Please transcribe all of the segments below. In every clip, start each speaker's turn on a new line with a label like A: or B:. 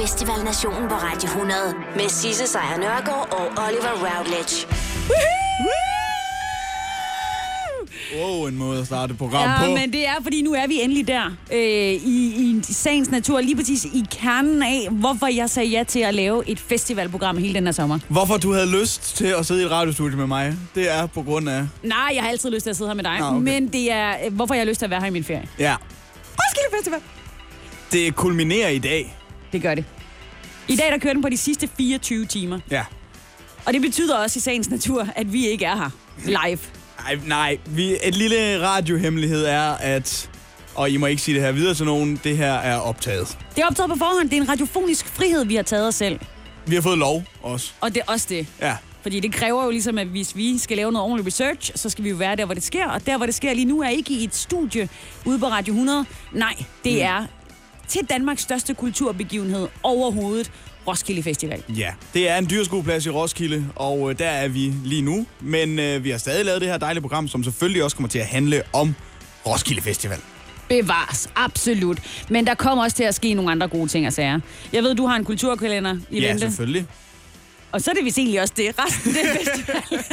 A: Festival Nationen på Radio 100 med Sisse Sejr Nørgaard og Oliver Routledge.
B: Wow, en måde at starte et program på.
C: Ja, men det er, fordi nu er vi endelig der. Øh, i, I sagens natur, lige præcis i kernen af, hvorfor jeg sagde ja til at lave et festivalprogram hele den her sommer.
B: Hvorfor du havde lyst til at sidde i et radiostudie med mig, det er på grund af...
C: Nej, jeg har altid lyst til at sidde her med dig.
B: Nå, okay.
C: Men det er, øh, hvorfor jeg har lyst til at være her i min ferie.
B: Ja,
C: Roskilde Festival!
B: det kulminerer i dag.
C: Det gør det. I dag der kører den på de sidste 24 timer.
B: Ja.
C: Og det betyder også i sagens natur, at vi ikke er her live.
B: Nej, nej. Vi, et lille radiohemmelighed er, at... Og I må ikke sige det her videre til nogen. Det her er optaget.
C: Det er optaget på forhånd. Det er en radiofonisk frihed, vi har taget os selv.
B: Vi har fået lov også.
C: Og det er også det.
B: Ja.
C: Fordi det kræver jo ligesom, at hvis vi skal lave noget ordentligt research, så skal vi jo være der, hvor det sker. Og der, hvor det sker lige nu, er ikke i et studie ude på Radio 100. Nej, det mm. er til Danmarks største kulturbegivenhed overhovedet, Roskilde Festival.
B: Ja, det er en dyrskueplads i Roskilde, og øh, der er vi lige nu. Men øh, vi har stadig lavet det her dejlige program, som selvfølgelig også kommer til at handle om Roskilde Festival.
C: Bevares, absolut. Men der kommer også til at ske nogle andre gode ting og sager. Jeg ved, du har en kulturkalender i
B: Ja,
C: vente.
B: selvfølgelig.
C: Og så er det vist egentlig også det. Resten det er festival.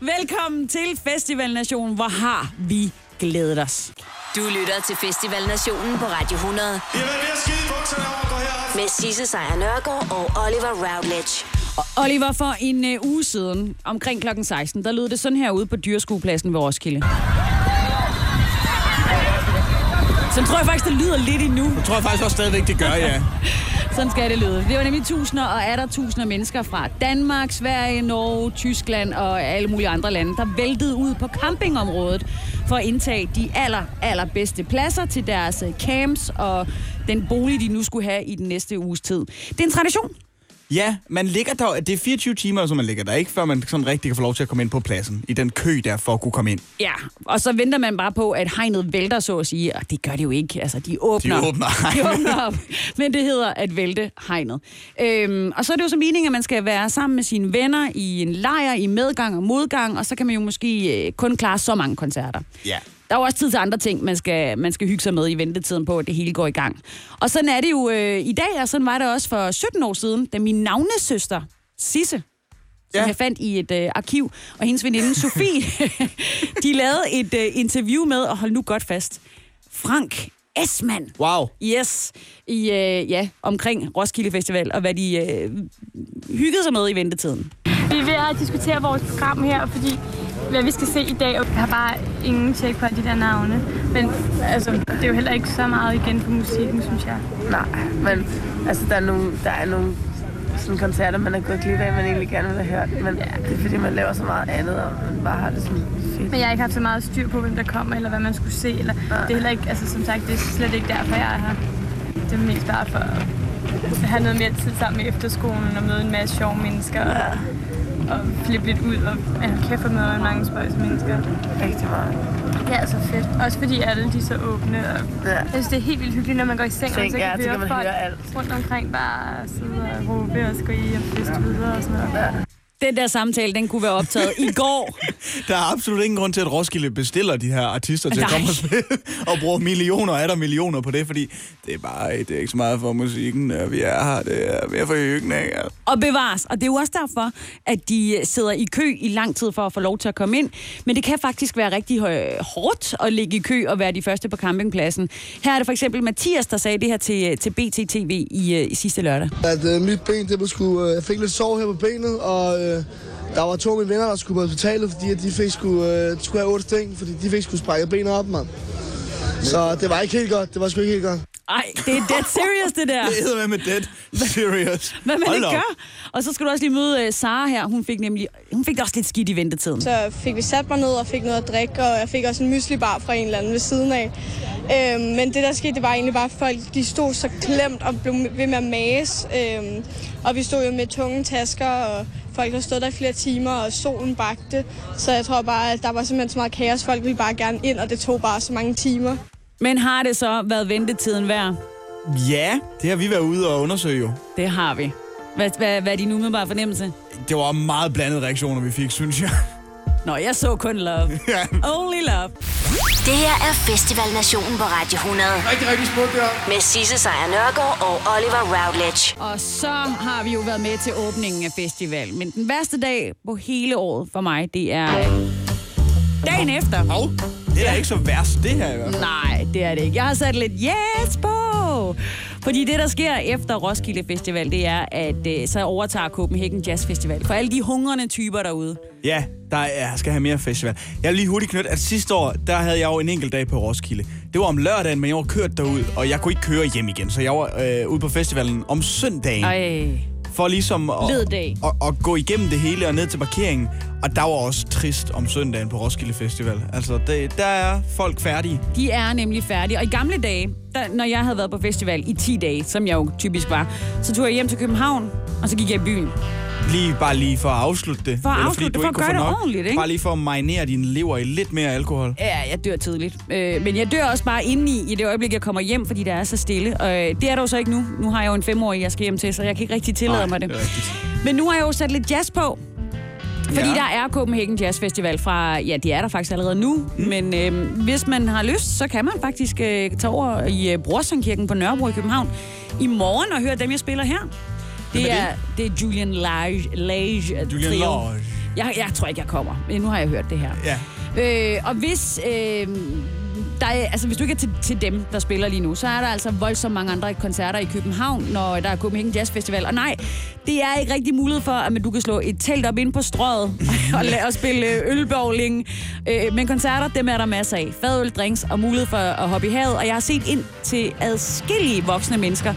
C: Velkommen til Festival Nation. Hvor har vi glædet os.
A: Du lytter til Festival Nationen på Radio 100
D: Jamen, det er skide bukserne over, gå herop.
A: med Sisse Sejr Nørgaard og Oliver Routledge.
C: Oliver, for en øh, uge siden, omkring klokken 16, der lød det sådan her ude på dyreskuepladsen ved Roskilde. Så tror jeg faktisk, det lyder lidt endnu.
B: Jeg tror jeg faktisk også stadigvæk, det gør, ja.
C: Sådan skal det lyde. Det var nemlig tusinder og er der tusinder mennesker fra Danmark, Sverige, Norge, Tyskland og alle mulige andre lande, der væltede ud på campingområdet for at indtage de aller, allerbedste pladser til deres øh, camps og den bolig, de nu skulle have i den næste uges tid. Det er en tradition.
B: Ja, man ligger der, det er 24 timer, som man ligger der, ikke? Før man sådan rigtig kan få lov til at komme ind på pladsen. I den kø der, for at kunne komme ind.
C: Ja, og så venter man bare på, at hegnet vælter, så at sige. Og det gør det jo ikke. Altså, de åbner.
B: De åbner
C: De
B: hegnet.
C: åbner op. Men det hedder at vælte hegnet. Øhm, og så er det jo så meningen, at man skal være sammen med sine venner i en lejr, i medgang og modgang, og så kan man jo måske øh, kun klare så mange koncerter.
B: Ja.
C: Der er jo også tid til andre ting, man skal, man skal hygge sig med i ventetiden på, at det hele går i gang. Og sådan er det jo øh, i dag, og sådan var det også for 17 år siden, da min navnesøster, Sisse, som
B: Ja.
C: jeg fandt i et øh, arkiv, og hendes veninde Sofie, de lavede et øh, interview med, og hold nu godt fast, Frank Esmann.
B: Wow.
C: Yes, i, øh, ja, omkring Roskilde Festival, og hvad de øh, hyggede sig med i ventetiden.
E: Vi er ved at diskutere vores program her, fordi hvad vi skal se i dag, og jeg har bare ingen tjek på de der navne. Men altså, det er jo heller ikke så meget igen på musikken, synes jeg.
F: Nej, men altså, der er nogle, der er nogle sådan koncerter, man er gået glip af, man egentlig gerne vil have hørt. Men ja. det er fordi, man laver så meget andet, og man bare har det sådan fedt.
E: Men jeg har ikke haft så meget styr på, hvem der kommer, eller hvad man skulle se. Eller, det er heller ikke, altså som sagt, det er slet ikke derfor, jeg er her. Det er mest bare for at have noget mere tid sammen med efterskolen, og møde en masse sjove mennesker, og, og flippe lidt ud, og ja, kæft møde mange spøjs mennesker.
F: Rigtig meget.
E: Det er altså fedt. Også fordi alle de er så åbne. Og
F: Ja.
E: jeg synes, det er helt vildt hyggeligt, når man går i seng,
F: Seng,
E: og så
F: ja,
E: kan
F: så kan
E: høre
F: man
E: folk
F: høre alt.
E: rundt omkring bare sidde og råbe og skrige og feste videre og sådan noget. Ja.
C: Den der samtale, den kunne være optaget i går.
B: Der er absolut ingen grund til, at Roskilde bestiller de her artister til at
C: Nej.
B: komme og spille, og bruger millioner og er der millioner på det, fordi det er bare det er ikke så meget for musikken, og vi er her, det er mere for hyggen, ikke? Altså.
C: Og bevares. Og det er jo også derfor, at de sidder i kø i lang tid for at få lov til at komme ind. Men det kan faktisk være rigtig hårdt at ligge i kø og være de første på campingpladsen. Her er det for eksempel Mathias, der sagde det her til, til BTTV i, øh, i sidste lørdag.
G: At øh, mit ben, det var sgu, øh, jeg fik lidt sår her på benet, og øh, der var to af mine venner, der skulle på hospitalet, fordi at de fik sgu, øh, skulle have otte sting, fordi de fik sgu sprækket benet op, mand. Så det var ikke helt godt, det var sgu ikke helt godt.
C: Ej, det er dead serious, det der.
B: Det hedder med dead serious.
C: Hvad man ikke gør. Og så skal du også lige møde uh, Sara her. Hun fik nemlig hun fik det også lidt skidt i ventetiden.
H: Så fik vi sat mig ned og fik noget at drikke, og jeg fik også en myslibar fra en eller anden ved siden af. Øhm, men det der skete, det var egentlig bare, at folk de stod så klemt og blev ved med at mase. Øhm, og vi stod jo med tunge tasker, og folk har stået der i flere timer, og solen bagte. Så jeg tror bare, at der var simpelthen så meget kaos. Folk ville bare gerne ind, og det tog bare så mange timer.
C: Men har det så været ventetiden værd?
B: Ja, det har vi været ude og undersøge jo.
C: Det har vi. Hvad, hvad, hvad er din umiddelbare fornemmelse?
B: Det var meget blandede reaktioner, vi fik, synes jeg.
C: Nå, jeg så kun love. Only love.
A: Det her er Festival Nationen på Radio 100.
B: Rigtig, rigtig smukt der.
A: Med Sisse Sejr Nørgaard og Oliver Routledge.
C: Og så har vi jo været med til åbningen af festival. Men den værste dag på hele året for mig, det er øh, dagen efter.
B: Hov, det er da ikke så værst, det her i hvert fald.
C: Nej, det er det ikke. Jeg har sat lidt yes på. Fordi det, der sker efter Roskilde Festival, det er, at øh, så overtager Copenhagen Jazz Festival. For alle de hungrende typer derude.
B: Ja, der er, skal have mere festival. Jeg vil lige hurtigt knytte, at sidste år, der havde jeg jo en enkelt dag på Roskilde. Det var om lørdagen, men jeg var kørt derud, og jeg kunne ikke køre hjem igen. Så jeg var øh, ude på festivalen om søndagen.
C: Ej.
B: For ligesom at, at, at, gå igennem det hele og ned til parkeringen. Og der var også trist om søndagen på Roskilde Festival. Altså, det, der er folk færdige.
C: De er nemlig færdige. Og i gamle dage, der, når jeg havde været på festival i 10 dage, som jeg jo typisk var, så tog jeg hjem til København, og så gik jeg i byen.
B: Lige, bare lige for at afslutte det.
C: For at afslutte det, for at gøre det
B: nok.
C: ordentligt, ikke?
B: Bare lige for at marinere din lever i lidt mere alkohol.
C: Ja, jeg dør tidligt. Øh, men jeg dør også bare indeni i det øjeblik, jeg kommer hjem, fordi der er så stille. Og øh, det er der jo så ikke nu. Nu har jeg jo en femårig, jeg skal hjem til, så jeg kan ikke rigtig tillade
B: Nej,
C: mig det.
B: det.
C: Men nu har jeg jo sat lidt jazz på. Fordi
B: Ja.
C: der er Copenhagen Jazz Festival fra, ja, det er der faktisk allerede nu, mm. men øh, hvis man har lyst, så kan man faktisk øh, tage over i øh, Brorsangkirken på Nørrebro i København i morgen og høre dem, jeg spiller her.
B: Hvem
C: Det
B: er
C: er, det er Julian Lage, Lage
B: Julian. Lage.
C: Jeg, jeg tror ikke, jeg kommer, men nu har jeg hørt det her.
B: Ja.
C: Øh, og hvis, øh, der er, altså, hvis du ikke er til, til dem, der spiller lige nu, så er der altså voldsomt mange andre koncerter i København, når der er Copenhagen Jazz Festival. Og nej, det er ikke rigtig mulighed for, at du kan slå et telt op ind på strøget og, la- og spille ølbowling. Øh, men koncerter, dem er der masser af. Fadøl, drinks og mulighed for at hoppe i havet. Og jeg har set ind til adskillige voksne mennesker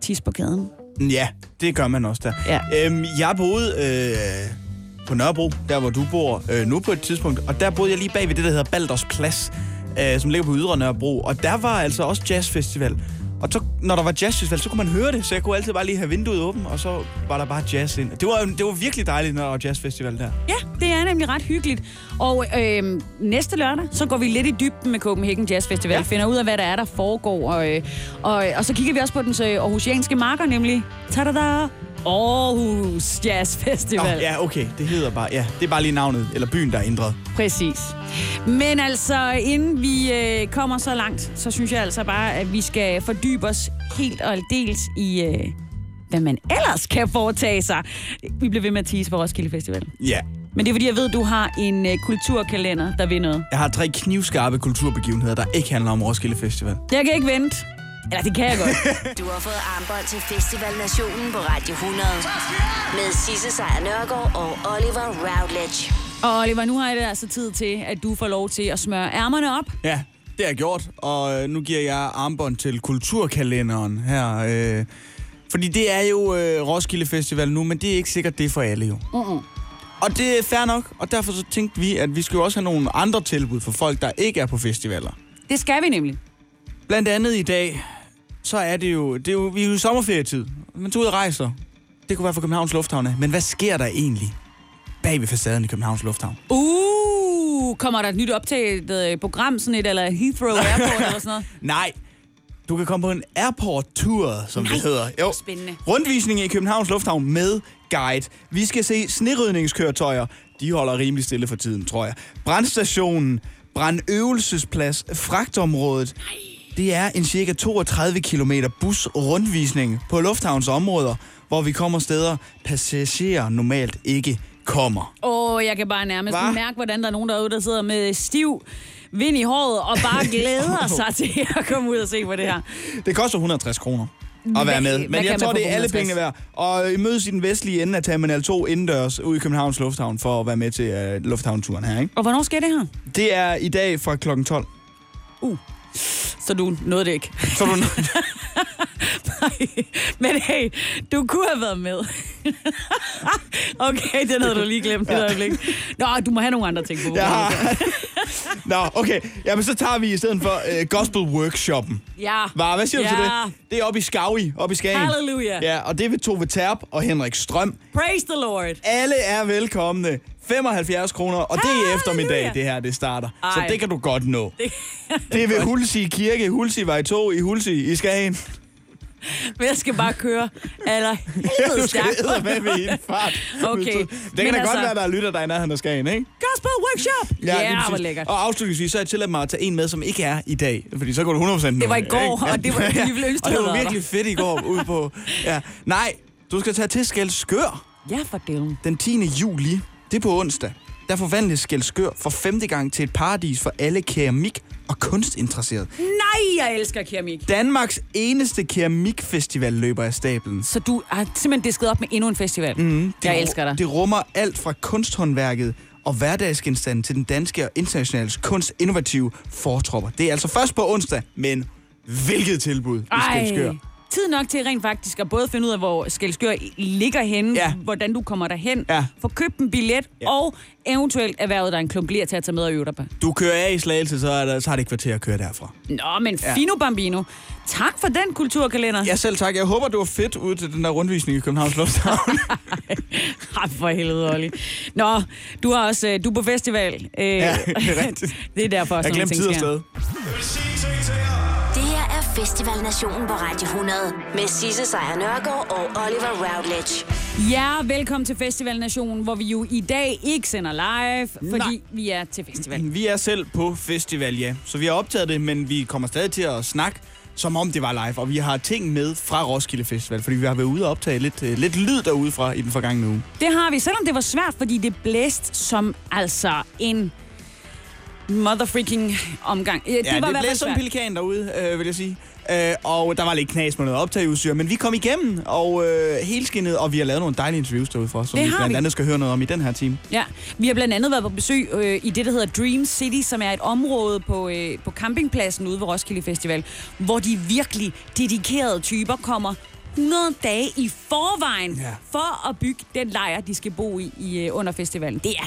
C: tis på gaden.
B: Ja, det gør man også der.
C: Ja.
B: Øhm, jeg boede øh, på Nørrebro, der hvor du bor øh, nu på et tidspunkt, og der boede jeg lige bag ved det, der hedder Balders Plads, øh, som ligger på Ydre Nørrebro, og der var altså også jazzfestival. Og så, når der var jazzfestival, så kunne man høre det, så jeg kunne altid bare lige have vinduet åbent, og så var der bare jazz ind. Det var, det var virkelig dejligt, når der var jazzfestival der.
C: Ja, det er nemlig ret hyggeligt. Og øh, næste lørdag, så går vi lidt i dybden med Copenhagen Jazz Festival.
B: Ja.
C: Finder ud af, hvad der er, der foregår. Og, øh, og, og så kigger vi også på den øh, aarhusianske marker, nemlig tada Aarhus Jazz Festival.
B: ja, okay, det hedder bare, ja, det er bare lige navnet, eller byen, der er ændret.
C: Præcis. Men altså, inden vi øh, kommer så langt, så synes jeg altså bare, at vi skal fordybe os helt og aldeles i, øh, hvad man ellers kan foretage sig. Vi bliver ved med at tease på Roskilde Festival.
B: Ja,
C: Men det er fordi, jeg ved, at du har en øh, kulturkalender, der vil noget.
B: jeg har tre knivskarpe kulturbegivenheder, der ikke handler om Roskilde Festival.
C: Jeg kan ikke vente. Eller det kan jeg godt.
A: Du har fået armbånd til Festival Nationen på Radio 100. Med Sisse Sejr Nørgaard og Oliver Routledge.
C: Og Oliver, nu har jeg det altså tid til, at du får lov til at smøre ærmerne op.
B: Ja, det har jeg gjort, og øh, nu giver jeg armbånd til kulturkalenderen her. Øh, fordi det er jo øh, Roskilde Festival nu, men det er ikke sikkert det er for alle jo.
C: Uh-uh.
B: Og det er fair nok, og derfor så tænkte vi, at vi skal jo også have nogle andre tilbud for folk, der ikke er på festivaler.
C: Det skal vi nemlig.
B: Blandt andet i dag, så er det jo, det er jo vi er jo i sommerferietid. Man tager ud og rejser. Det kunne være for Københavns Lufthavn. af. Men hvad sker der egentlig bag ved facaden i Københavns Lufthavn?
C: Uh, kommer der et nyt optaget øh, program, sådan et, eller Heathrow Airport eller sådan noget?
B: Nej, du kan komme på en airport-tour, som
C: Nej,
B: det hedder. Jo.
C: spændende.
B: Rundvisning i Københavns Lufthavn med guide. Vi skal se snerydningskøretøjer. De holder rimelig stille for tiden, tror jeg. Brandstationen, brandøvelsesplads, fragtområdet. Det er en cirka 32 km bus-rundvisning på lufthavns områder, hvor vi kommer steder, passagerer normalt ikke kommer.
C: Åh, oh, jeg kan bare nærmest
B: Hva?
C: mærke, hvordan der er nogen derude, der sidder med stiv vind i håret og bare glæder sig til at komme ud og se på det her.
B: Det koster 160 kroner at være med. Men jeg tror, det er alle
C: 160?
B: pengene værd. Og I mødes i den vestlige ende af Terminal 2 indendørs ude i Københavns Lufthavn for at være med til uh, lufthavnturen her. Ikke?
C: Og hvornår sker det her?
B: Det er i dag fra kl. 12.
C: Så du nåede det ikke.
B: Så du
C: Nej, men hey, du kunne have været med. okay, den havde du lige glemt et øjeblik. Nå, du må have nogle andre ting på
B: Ja. Nå, okay. Jamen, så tager vi i stedet for uh, Gospel Workshoppen.
C: Ja.
B: Var, hvad siger du
C: ja.
B: til det? Det er oppe i Skavi, oppe i Skagen.
C: Halleluja.
B: Ja, og det er ved Tove Terp og Henrik Strøm.
C: Praise the Lord.
B: Alle er velkomne. 75 kroner, og det er i
C: Halleluja.
B: eftermiddag, det her, det starter. Så
C: Ej.
B: det kan du godt nå.
C: Det,
B: Det er ved Hulsi Kirke, Hulsi Vej 2 i Hulsi i Skagen.
C: men jeg skal bare køre aller helvede
B: Du skal
C: stærkt.
B: med med i en fart.
C: Okay,
B: Det
C: men
B: kan da
C: altså-
B: godt være, der er lytter, der er i nærheden af Skagen, ikke?
C: workshop! Ja, yeah,
B: præcis.
C: hvor lækkert.
B: Og afslutningsvis, så har jeg tilladt mig at tage en med, som ikke er i dag. Fordi så går det 100%
C: Det var i går,
B: ikke?
C: og det var- vi ville ønske,
B: Og det var virkelig fedt i går ude på... Ja. Nej, du skal tage til Skelskør
C: Ja, for delen.
B: den 10. juli. Det er på onsdag. Der forvandles Skelskør for femte gang til et paradis for alle keramik- og kunstinteresserede.
C: Nej, jeg elsker keramik.
B: Danmarks eneste keramikfestival løber af stablen.
C: Så du har simpelthen disket op med endnu en festival. Mm, jeg
B: Det-
C: elsker dig.
B: Det rummer alt fra kunsthåndværket og hverdagsgenstande til den danske og internationale kunst innovative fortropper. Det er altså først på onsdag, men hvilket tilbud i Skelskør.
C: Tid nok til rent faktisk at både finde ud af, hvor Skelskør ligger henne,
B: Ja.
C: hvordan du kommer derhen,
B: Ja.
C: få købt en billet,
B: Ja.
C: og eventuelt erhvervet dig en klump ler til at tage med og øve dig på.
B: Du kører af i Slagelse, så, er der, så har det et kvarter at køre derfra.
C: Nå, men
B: Ja.
C: fino bambino. Tak for den kulturkalender.
B: Ja, selv tak. Jeg håber, du var fedt ude til den der rundvisning i Københavns Lufthavn.
C: Ej, for helvede, Olli. Nå, du, har også, øh, du er på festival. Øh,
B: Ja, det er rigtigt.
C: det er derfor,
B: Jeg
C: sådan nogle
B: glemte
C: ting
B: tid og
C: sker.
B: sted.
D: Jeg vil sige en ting
A: er Festivalnationen på Radio 100 med Sisse Sejr Nørgaard og Oliver Routledge.
C: Ja, velkommen til Festival Nation, hvor vi jo i dag ikke sender live, fordi Nej. vi er til festival.
B: Vi er selv på festival, ja. Så vi har optaget det, men vi kommer stadig til at snakke, som om det var live. Og vi har ting med fra Roskilde Festival, fordi vi har været ude og optage lidt, øh, lidt lyd derude fra i den forgangne uge.
C: Det har vi, selvom det var svært, fordi det blæste som altså en motherfreaking omgang. Ja, det
B: Ja,
C: var
B: det blæste som pelikan derude, øh, vil jeg sige. Øh, og der var lidt knas med noget optageudstyr, men vi kom igennem og øh, helskinnet, og vi har lavet nogle dejlige interviews derude for, som
C: Det
B: vi blandt
C: vi.
B: andet skal høre noget om i den her time.
C: Ja, vi har blandt andet været på besøg øh, i det, der hedder Dream City, som er et område på, øh, på campingpladsen ude ved Roskilde Festival, hvor de virkelig dedikerede typer kommer 100 dage i forvejen
B: Ja.
C: for at bygge den lejr, de skal bo i, i øh, under festivalen. Det er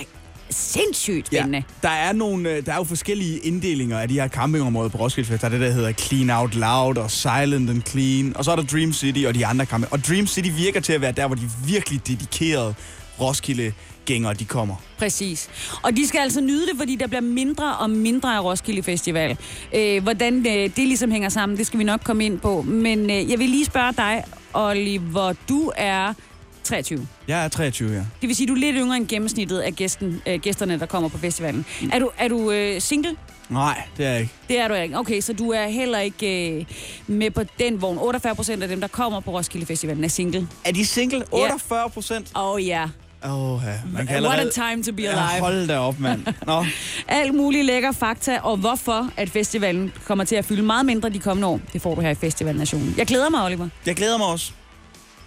C: sindssygt spændende.
B: der er, nogle, øh, der er jo forskellige inddelinger af de her campingområder på Roskilde Fest. Der er det, der hedder Clean Out Loud og Silent and Clean. Og så er der Dream City og de andre camping. Og Dream City virker til at være der, hvor de virkelig dedikerede Roskilde-gængere, de kommer.
C: Præcis. Og de skal altså nyde det, fordi der bliver mindre og mindre af Roskilde Festival. Øh, hvordan øh, det ligesom hænger sammen, det skal vi nok komme ind på. Men øh, jeg vil lige spørge dig, Oliver, du er 23.
B: Jeg er 23, ja.
C: Det vil sige, du er lidt yngre end gennemsnittet af gæsten, øh, gæsterne, der kommer på festivalen. Er du, er du øh, single?
B: Nej, det er jeg ikke.
C: Det er du ikke. Okay, så du er heller ikke øh, med på den vogn. 48 procent af dem, der kommer på Roskilde Festivalen, er single.
B: Er de single? 48 procent?
C: Åh oh, ja.
B: Åh, ja. Man kan
C: What a
B: allerede...
C: time to be
B: Ja,
C: alive.
B: hold da op, mand. Nå,
C: Alt muligt lækker fakta, og hvorfor at festivalen kommer til at fylde meget mindre de kommende år, det får du her i Festival Nationen. Jeg glæder mig, Oliver.
B: jeg glæder mig også.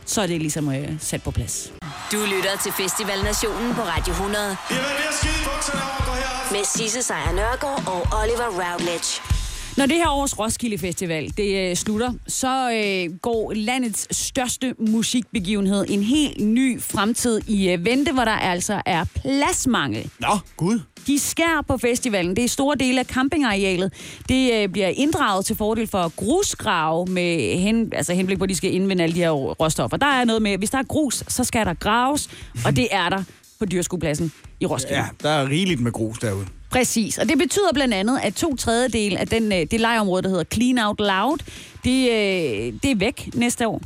C: Så er det ligesom øh, sat på plads.
A: Du lytter til Festivalnationen på Radio 100
D: I har været ved at skide bukserne over, gå herop.
A: med Sisse Sejr Nørgaard og Oliver Routledge.
C: Når det her års Roskilde Festival det øh, slutter, så øh, går landets største musikbegivenhed en helt ny fremtid i øh, vente, hvor der altså er pladsmangel.
B: Nå, gud.
C: De skær på festivalen. Det er store dele af campingarealet. Det øh, bliver inddraget til fordel for grusgrave med hen, altså henblik på, at de skal indvinde alle de her råstoffer. Der er noget med, hvis der er grus, så skal der graves, og det er der på dyrskuepladsen i Roskilde.
B: Ja, der er rigeligt med grus derude.
C: Præcis, og det betyder blandt andet, at to tredjedel af den, øh, det lejeområde, der hedder Clean Out Loud, det, øh, det er væk næste år.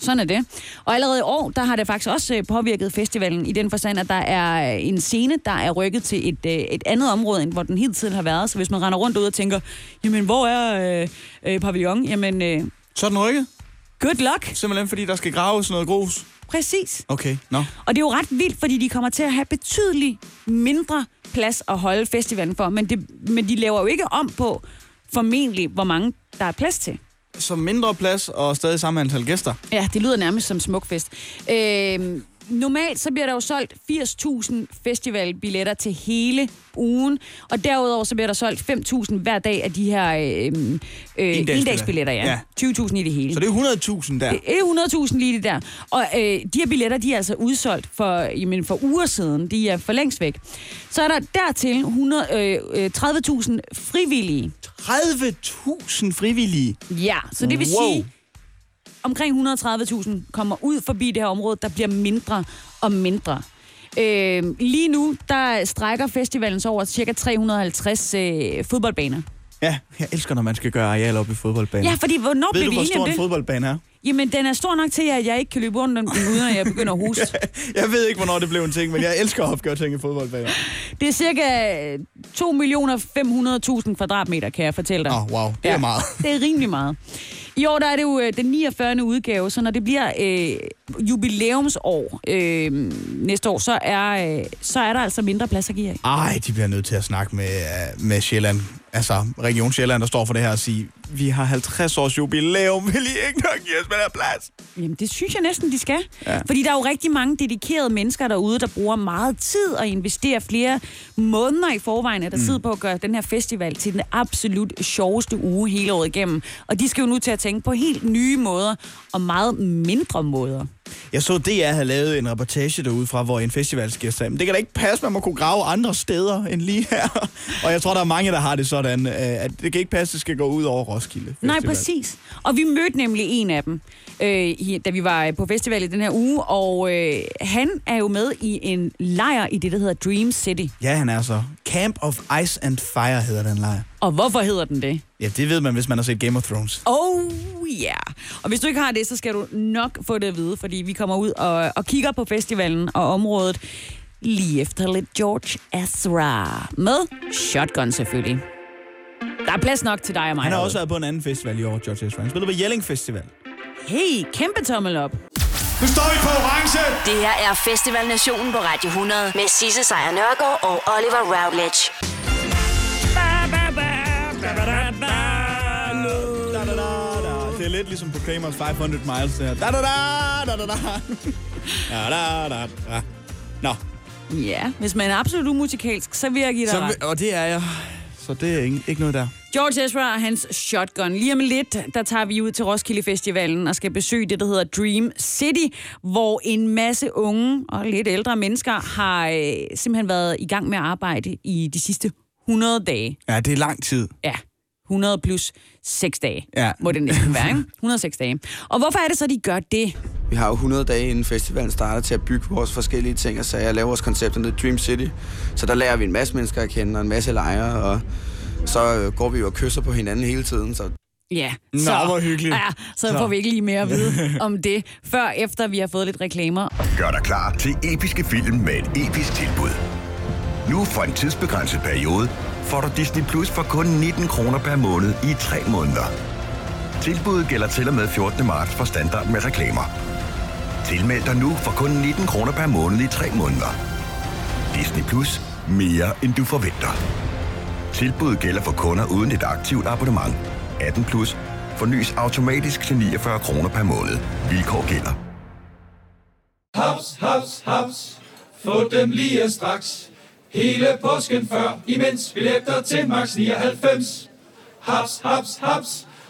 C: Sådan er det. Og allerede i år, der har det faktisk også øh, påvirket festivalen i den forstand, at der er en scene, der er rykket til et, et andet område, end hvor den hele tiden har været. Så hvis man render rundt ud og tænker, jamen hvor er øh, øh, pavillon? Jamen, øh,
B: Så er den rykket?
C: Good luck.
B: Simpelthen fordi, der skal graves noget grus.
C: Præcis.
B: Okay, nå.
C: Og det er jo ret vildt, fordi de kommer til at have betydeligt mindre plads at holde festivalen for. Men, det, men de laver jo ikke om på formentlig, hvor mange der er plads til.
B: Så mindre plads og stadig samme antal gæster.
C: Ja, det lyder nærmest som smukfest. Øh, normalt så bliver der jo solgt 80.000 festivalbilletter til hele ugen, og derudover så bliver der solgt 5.000 hver dag af de her øh, øh, endagsbilletter, ja.
B: Ja.
C: 20.000 i det hele.
B: Så det er 100.000 der.
C: Det er 100.000 lige det der. Og øh, de her billetter, de er altså udsolgt for, jamen, for uger siden. De er for længst væk. Så er der dertil 100, øh, øh, 30.000 frivillige.
B: 30.000 frivillige.
C: Ja, så det vil
B: Wow.
C: sige, omkring 130.000 kommer ud forbi det her område, der bliver mindre og mindre. Øh, lige nu, der strækker festivalen så over cirka 350 øh, fodboldbaner.
B: Ja, jeg elsker, når man skal gøre areal op i fodboldbanen.
C: Ja, fordi hvornår
B: Ved
C: blev
B: du,
C: vi
B: hvor
C: enige
B: stor
C: om
B: en
C: det?
B: fodboldbane er?
C: Jamen, den er stor nok til, at jeg ikke kan løbe rundt om den, uden at jeg begynder at hoste.
B: Jeg ved ikke, hvornår det blev en ting, men jeg elsker at opgøre ting i fodboldbaner.
C: Det er cirka 2.500.000 kvadratmeter, kan jeg fortælle dig.
B: Åh, oh, wow. Det er meget.
C: Det er rimelig meget. I år der er det jo øh, den 49. udgave, så når det bliver øh, jubilæumsår øh, næste år, så er, øh, så er der altså mindre plads at give af.
B: Ej, de bliver nødt til at snakke med, øh, med Sjælland. Altså, Region Sjælland, der står for det her og sige, vi har 50 års jubilæum, vil I ikke nok give os mere plads?
C: Jamen, det synes jeg næsten, de skal.
B: Ja.
C: Fordi der er jo rigtig mange dedikerede mennesker derude, der bruger meget tid og investerer flere måneder i forvejen af der tid på at gøre den her festival til den absolut sjoveste uge hele året igennem. Og de skal jo nu til at tænke på helt nye måder og meget mindre måder.
B: Jeg så, DR havde lavet en reportage derude fra, hvor en festival skal sig. Men det kan da ikke passe, man må kunne grave andre steder end lige her. Og jeg tror, der er mange, der har det sådan, øh, at det kan ikke passe, at det skal gå ud over Roskilde Festival.
C: Nej, præcis. Og vi mødte nemlig en af dem, øh, da vi var på festival i den her uge, og øh, han er jo med i en lejr i det, der hedder Dream City.
B: Ja, han er så. Camp of Ice and Fire hedder den lejr.
C: Og hvorfor hedder den det?
B: Ja, det ved man, hvis man har set Game of Thrones.
C: Oh yeah. Og hvis du ikke har det, så skal du nok få det at vide, fordi vi kommer ud og, og kigger på festivalen og området lige efter lidt George Ezra. Med shotgun selvfølgelig. Der er plads nok til dig og mig.
B: Han har også været på en anden festival i år, George Ezra. Han spillede på Jelling Festival.
C: Hey, kæmpe tommel op.
D: Nu står vi på orange.
A: Det her er Festival Nationen på Radio 100 med Sisse Sejr Nørgaard og Oliver Routledge.
B: Det er lidt ligesom på Kramers 500 Miles. Der. Da, da, da, da, da, da. Da, da, da, da. Nå,
C: Ja, hvis man er absolut umusikalsk, så vil jeg give dig
B: så,
C: ret.
B: og det er jeg. Så det er ikke, ikke noget der.
C: George Ezra og hans shotgun. Lige om lidt, der tager vi ud til Roskilde Festivalen og skal besøge det, der hedder Dream City, hvor en masse unge og lidt ældre mennesker har øh, simpelthen været i gang med at arbejde i de sidste 100 dage.
B: Ja, det er lang tid.
C: Ja, 100 plus 6 dage,
B: Ja.
C: må det næsten være, ikke? 106 dage. Og hvorfor er det så, de gør det?
I: Vi har jo 100 dage inden festivalen starter til at bygge vores forskellige ting og sager lave vores koncept The Dream City. Så der lærer vi en masse mennesker at kende og en masse lejre, og så øh, går vi jo og kysser på hinanden hele tiden. Så
C: Ja,
B: Nå, hvor hyggeligt.
C: Ja, så,
B: Så.
C: får vi ikke lige mere at vide om det, før efter vi har fået lidt reklamer.
J: Gør dig klar til episke film med et episk tilbud. Nu for en tidsbegrænset periode får du Disney Plus for kun 19 kroner per måned i 3 måneder. Tilbuddet gælder til og med 14. marts for standard med reklamer. Tilmeld dig nu for kun 19 kroner per måned i 3 måneder. Disney Plus. Mere end du forventer. Tilbuddet gælder for kunder uden et aktivt abonnement. 18 plus. Fornyes automatisk til 49 kroner per måned. Vilkår gælder.
D: Haps, haps, haps. Få dem lige straks. Hele påsken før, imens billetter til max 99. Haps, haps, haps.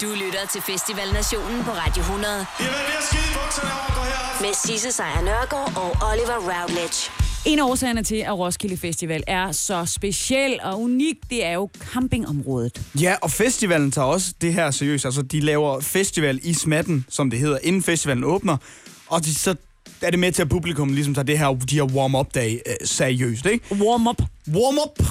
A: Du lytter til Festival Nationen på Radio 100
D: Jamen, vi har skide bukserne over, gå herop.
A: med Sisse Sejr Nørgaard og Oliver Routledge.
C: En af årsagerne til, at Roskilde Festival er så speciel og unik, det er jo campingområdet.
B: Ja, og festivalen tager også det her seriøst. Altså, de laver festival i smatten, som det hedder, inden festivalen åbner. Og de, så er det med til, at publikum ligesom tager det her, de her warm-up-dage øh, seriøst, ikke?
C: Warm up.
B: Warm-up!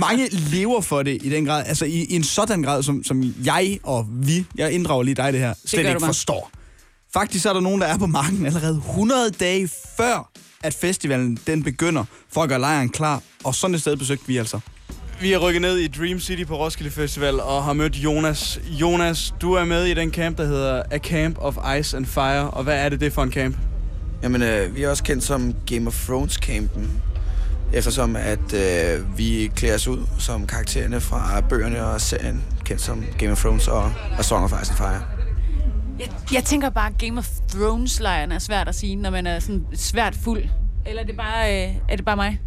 B: Mange lever for det i den grad, altså i, i en sådan grad, som, som jeg og vi, jeg inddrager lige dig det her, slet
C: gør
B: ikke
C: du, Mark.
B: forstår. Faktisk så er der nogen, der er på marken allerede 100 dage før, at festivalen den begynder, for at gøre lejren klar. Og sådan et sted besøgte vi altså.
K: Vi er rykket ned i Dream City på Roskilde Festival og har mødt Jonas. Jonas, du er med i den camp, der hedder A Camp of Ice and Fire. Og hvad er det, det for en camp?
I: Jamen, øh, vi er også kendt som Game of Thrones-campen, eftersom at øh, vi klæder os ud som karaktererne fra bøgerne og serien, kendt som Game of Thrones og, og Song of Ice and Fire.
C: Jeg, jeg tænker bare, at Game of Thrones-lejren er svært at sige, når man er sådan svært fuld. Eller er det bare, øh, er det bare mig?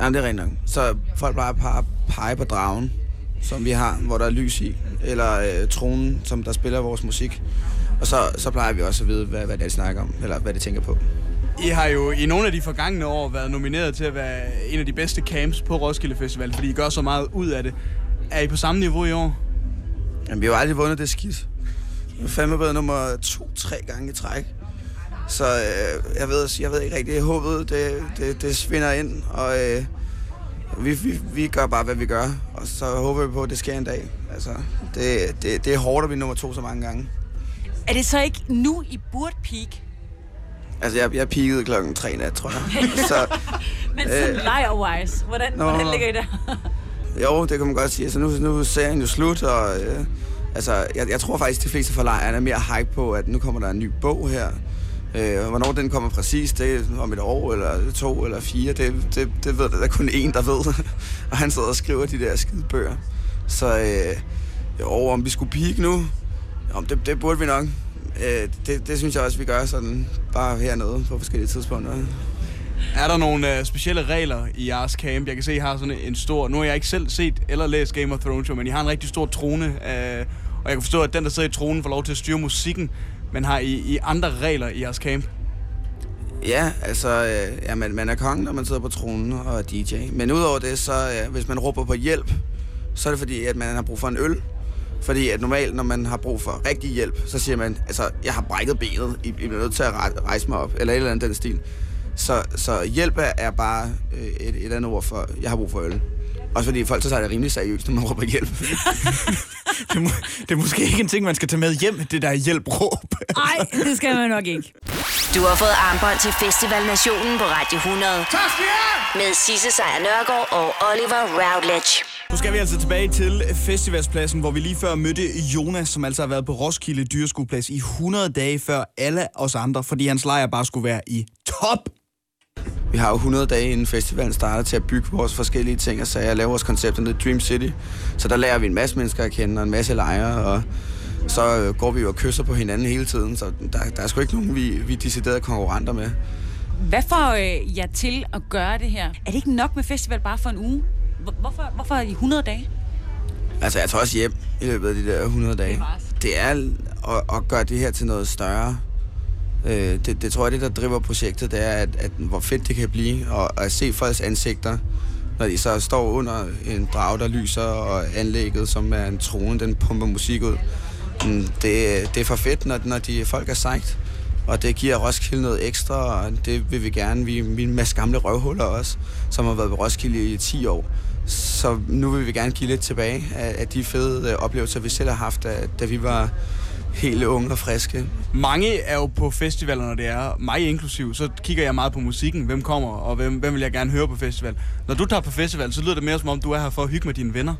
I: Jamen, det er rent nok. Så folk bare par pege på dragen, som vi har, hvor der er lys i, eller øh, tronen, som der spiller vores musik. Og så, så plejer vi også at vide, hvad, hvad det er, de snakker om, eller hvad de tænker på.
K: I har jo i nogle af de forgangne år været nomineret til at være en af de bedste camps på Roskilde Festival, fordi I gør så meget ud af det. Er I på samme niveau i år?
I: Jamen, vi har jo aldrig vundet det skidt. Vi er fandme blevet nummer to-tre gange i træk. Så øh, jeg, ved, jeg ved ikke rigtigt, jeg håbede, det, det, det svinder ind, og øh, vi, vi, vi gør bare, hvad vi gør, og så håber vi på, at det sker en dag. Altså, det, det, det er hårdt at blive nummer to så mange gange.
C: Er det så ikke nu, I burde peak?
I: Altså, jeg, jeg peakede klokken tre nat, tror jeg. så,
C: Men sådan
I: Øh.
C: lejer-wise, hvordan,
I: Nå.
C: hvordan ligger I der?
I: jo, det kan man godt sige. Altså, nu, nu er serien jo slut, og øh, altså, jeg, jeg tror faktisk, de fleste fra lejren er mere hype på, at nu kommer der en ny bog her. Øh, hvornår den kommer præcis, det er om et år, eller to, eller fire, det, det, det ved der er kun én, der ved. og han sidder og skriver de der skide bøger. Så øh, jo, om vi skulle peak nu, jo, det, det burde vi nok. Øh, det, det synes jeg også, vi gør sådan, bare hernede på forskellige tidspunkter.
K: Er der nogle øh, specielle regler i jeres camp? Jeg kan se, I har sådan en stor... Nu har jeg ikke selv set eller læst Game of Thrones, men I har en rigtig stor trone. Øh, og jeg kan forstå, at den, der sidder i tronen, får lov til at styre musikken. Men har I, I andre regler i jeres camp?
I: Ja, altså, øh, ja, man, man er kongen, når man sidder på tronen og er DJ. Men udover det, så øh, hvis man råber på hjælp, så er det fordi, at man har brug for en øl. Fordi at normalt, når man har brug for rigtig hjælp, så siger man, altså, jeg har brækket benet, I, I bliver nødt til at re- rejse mig op, eller et eller andet den stil. Så, så hjælp er, er bare øh, et, et andet ord for, jeg har brug for øl. Også fordi folk så tager det rimelig seriøst, når man råber hjælp.
B: Det, må, det er måske ikke en ting, man skal tage med hjem, det der hjælpråb.
C: Nej, det skal man nok ikke.
A: Du har fået armbånd til Festival Nationen på Radio 100. Med Sisse Sejr Nørgaard og Oliver Routledge.
B: Nu skal vi altså tilbage til festivalspladsen, hvor vi lige før mødte Jonas, som altså har været på Roskilde Dyreskueplads i 100 dage før alle os andre, fordi hans lejr bare skulle være i top.
I: Vi har jo 100 dage inden festivalen starter til at bygge vores forskellige ting og sager, lave vores koncepter ned i Dream City. Så der lærer vi en masse mennesker at kende og en masse lejre, og så øh, går vi jo og kysser på hinanden hele tiden, så der, der er sgu ikke nogen, vi, vi er konkurrenter med.
C: Hvad får øh, jer til at gøre det her? Er det ikke nok med festival bare for en uge? Hvor- Hvorfor, hvorfor I 100 dage?
I: Altså, jeg tager også hjem i løbet af de der 100 dage. Det er at, at gøre det her til noget større. Øh, det, det tror jeg, det der driver projektet, det er, at, at hvor fedt det kan blive, og at se folks ansigter, når de så står under en drag, der lyser, og anlægget, som er en trone, den pumper musik ud. Mm, det, det er for fedt, når, når de folk er sejt, og det giver Roskilde noget ekstra, og det vil vi gerne. Vi, vi er en masse gamle røvhuller også, som har været på Roskilde i 10 år. Så nu vil vi gerne give lidt tilbage af, af de fede øh, oplevelser, vi selv har haft, da, da vi var helt unge og friske.
K: Mange er jo på festivaler, når det er mig inklusiv. Så kigger jeg meget på musikken. Hvem kommer, og hvem, hvem vil jeg gerne høre på festival? Når du tager på festival, så lyder det mere som om, du er her for at hygge med dine venner.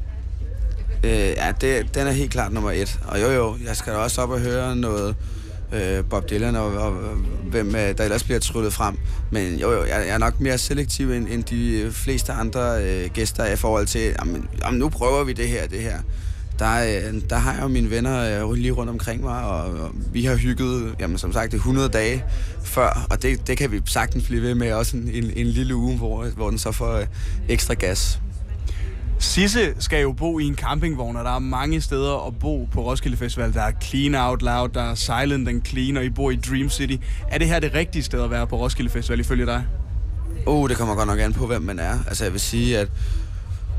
I: Øh, ja, det, den er helt klart nummer et. Og jo jo, jeg skal da også op og høre noget øh, Bob Dylan og, og, og hvem øh, der ellers bliver tryllet frem. Men jo jo, jeg, jeg er nok mere selektiv end, end de fleste andre øh, gæster i forhold til, jamen, jamen, nu prøver vi det her, det her. Der, øh, der har jeg jo mine venner øh, lige rundt omkring mig, og, og vi har hygget, jamen, som sagt, det 100 dage før, og det, det kan vi sagtens blive ved med også en, en, en lille uge, hvor, hvor den så får øh, ekstra gas.
K: Sisse skal jo bo i en campingvogn, og der er mange steder at bo på Roskilde Festival. Der er Clean Out Loud, der er Silent and Clean, og I bor i Dream City. Er det her det rigtige sted at være på Roskilde Festival, ifølge dig?
I: Oh, det kommer godt nok an på, hvem man er. Altså, jeg vil sige, at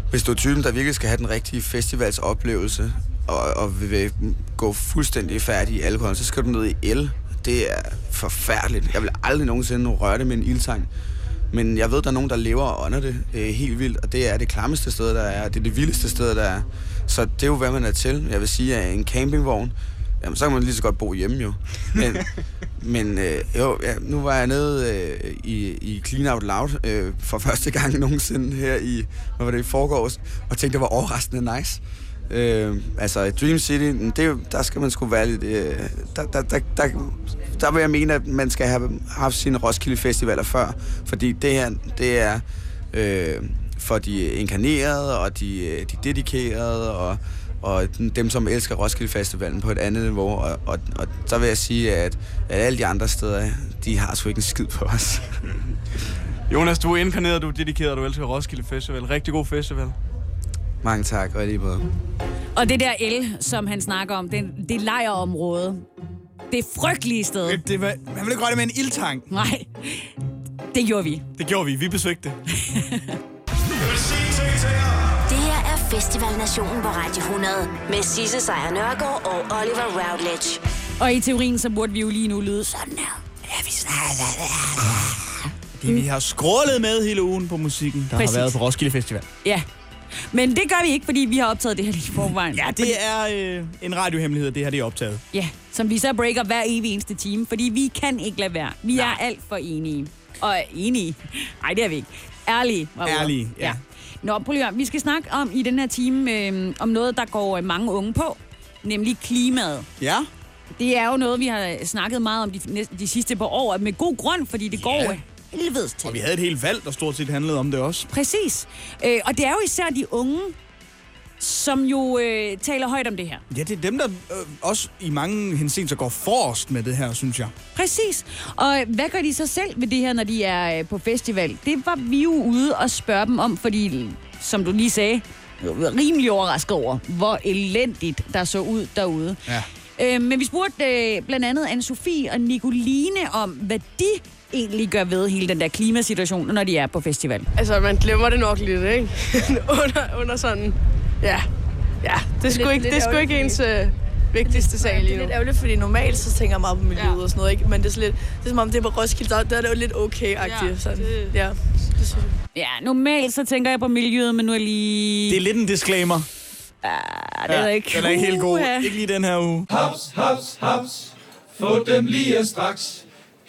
I: hvis du er typen, der virkelig skal have den rigtige festivalsoplevelse, og, og vil gå fuldstændig færdig i alkohol, så skal du ned i el. Det er forfærdeligt. Jeg vil aldrig nogensinde røre det med en ildtang. Men jeg ved, der er nogen, der lever og ånder det øh, helt vildt, og det er det klammeste sted, der er. Det er det vildeste sted, der er. Så det er jo, hvad man er til. Jeg vil sige, at en campingvogn, jamen, så kan man lige så godt bo hjemme jo. Men, men øh, jo, ja, nu var jeg nede øh, i, i Clean Out Loud øh, for første gang nogensinde her i, hvad var det, i forgårs, og tænkte, det var overraskende nice. Øh, altså, Dream City, mm, det der skal man sgu være lidt... Øh, der, der, der, der, der vil jeg mene, at man skal have haft sine Roskilde Festivaler før, fordi det her, det er øh, for de inkarnerede og de, øh, de dedikerede og, og dem, som elsker Roskilde Festivalen på et andet niveau. Og, og, og så vil jeg sige, at, at alle de andre steder, de har sgu ikke en skid på os.
K: Jonas, du er inkarneret, du er dedikeret, du elsker Roskilde Festival. Rigtig god festival.
I: Mange tak, og lige måde.
C: Og det der el, som han snakker om, det, det lejerområde, det frygtelige sted.
B: Det, det var, man ville ikke røre det med en ildtang.
C: Nej, det gjorde vi.
B: Det gjorde vi. Vi besøgte det.
A: Det her er Festival Nationen på Radio 100 med Sisse Sejr Nørgaard og Oliver Routledge.
C: Og i teorien, så burde vi jo lige nu lyde sådan her. Ja, vi
B: Fordi vi har skrålet med hele ugen på musikken, der
C: Præcis.
B: har været på Roskilde Festival.
C: Ja. Men det gør vi ikke, fordi vi har optaget det her lige forvejen.
B: Ja, det er øh, en radiohemmelighed, at det her det er optaget.
C: Ja, som vi så breaker hver evig eneste time, fordi vi kan ikke lade være. Vi er alt for enige. Og enige? Nej, det er vi ikke. Ærlige.
B: Ærlige, ja.
C: Nå, prøv. Vi skal snakke om i den her time øh, om noget, der går øh, mange unge på, nemlig klimaet.
B: Ja.
C: Det er jo noget, vi har snakket meget om de, de sidste par år, med god grund, fordi det går
B: Ja.
C: ja. Helvedes til.
B: Og vi havde et helt valg, der stort set handlede om det også.
C: Præcis. Øh, og det er jo især de unge, som jo øh, taler højt om det her.
B: Ja, det er dem, der øh, også i mange henseender går forrest med det her, synes jeg.
C: Præcis. Og hvad gør de så selv ved det her, når de er øh, på festival? Det var vi jo ude og spørge dem om, fordi, som du lige sagde, rimelig overrasket over, hvor elendigt der så ud derude.
B: Ja.
C: Øh, men vi spurgte øh, blandt andet Anne-Sophie og Nicoline om, hvad de egentlig gør ved hele den der klimasituation, når de er på festival.
F: Altså, man glemmer det nok lidt, ikke? under, under sådan... Ja, ja. Det er sgu
L: Lidt-
F: ikke, det er sgu ikke ens øh, vigtigste sag
L: Det
F: lige
L: er
F: nu.
L: lidt ærgerligt, fordi normalt så tænker jeg meget på miljøet ja. og sådan noget, ikke? Men det er, lidt, det er som om, det er på Roskilde, der, der er det jo lidt okay-agtigt.
F: Ja,
L: sådan.
F: det-
L: ja, det.
C: Ja, normalt så tænker jeg på miljøet, men nu er lige...
B: Det er lidt en disclaimer.
C: Ja, det er ikke...
B: Den er ikke helt god. Ikke lige den her uge.
D: Haps, haps, haps. Få dem lige straks.